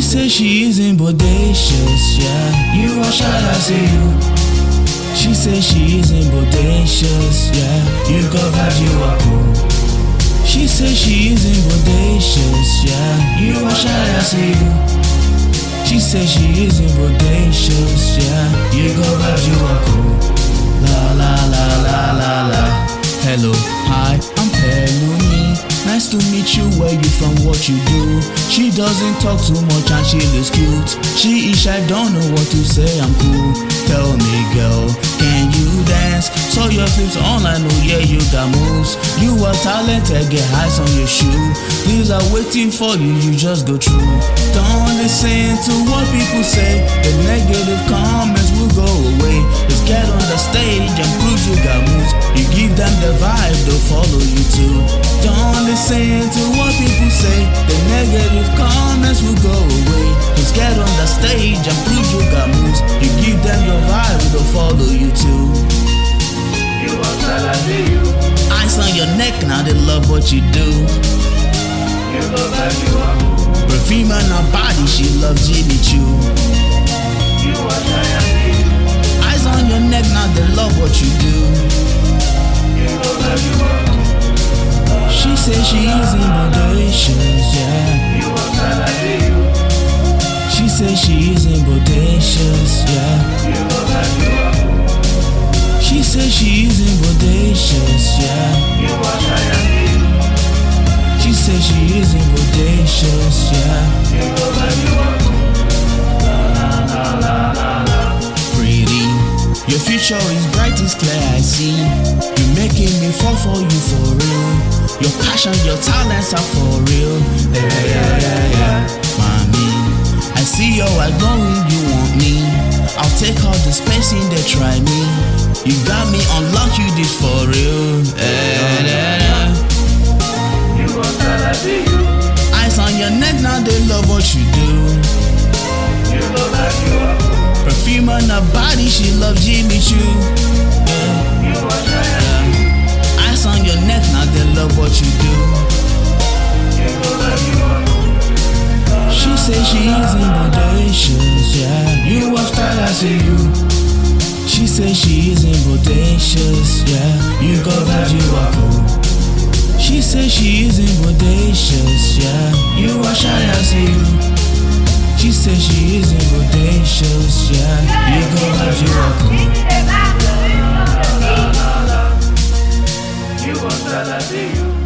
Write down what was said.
says she isn't bodacious, yeah. You are shy, I see you. She says she isn't bodacious, yeah. You got vibes, you are cool. She says she isn't bodacious, yeah. You are shy, I see you. She says she isn't bodacious, yeah. You got vibes, you are cool. You. Where you from? What you do? She doesn't talk too much and she looks cute. She is shy, don't know what to say. I'm cool. Tell me, girl, can you dance? Saw your flips online, oh yeah, you got moves. You are talented, get highs on your shoe. These are waiting for you, you just go through. Don't listen to what people say. The negative comments will go away. Just get on the stage and prove you got moves. You give them the vibe, they'll follow you too. Don't listen to what people say. The negative comments will go away. Just get on the stage and prove you got moves. You give them your vibe, they'll follow you too. You are you. Eyes on your neck, now they love what you do. You go back, you are. Perfume on her body, she loves Jimmy Choo. You are you. Eyes on your neck, now they love what you do. She says bodacious, yeah. She says she isn't bodacious, yeah. She says she isn't bodacious, yeah. She says she isn't bodacious, yeah. Pretty, your future is bright, it's clear, I see. You're making me fall for you for real. Your passion, your talents are for real. Yeah, yeah, yeah, yeah. Mommy, I see your eyes glowing, you want me. I'll take all the space in there, try me. You got me on lock, you did for real. Yeah, yeah, yeah. You are talented, you. Eyes on your neck, now they love what you do. You go back, you are. Perfume on her body, she loves Jimmy Choo. She's in bodacious, yeah. You are style, I see you. She says she's in bodacious, yeah. You go that, you are cool. She says she's in bodacious, yeah. You are shy, I see you. She says she's is in bodacious, yeah. You go that, you are cool. You are style, I see you.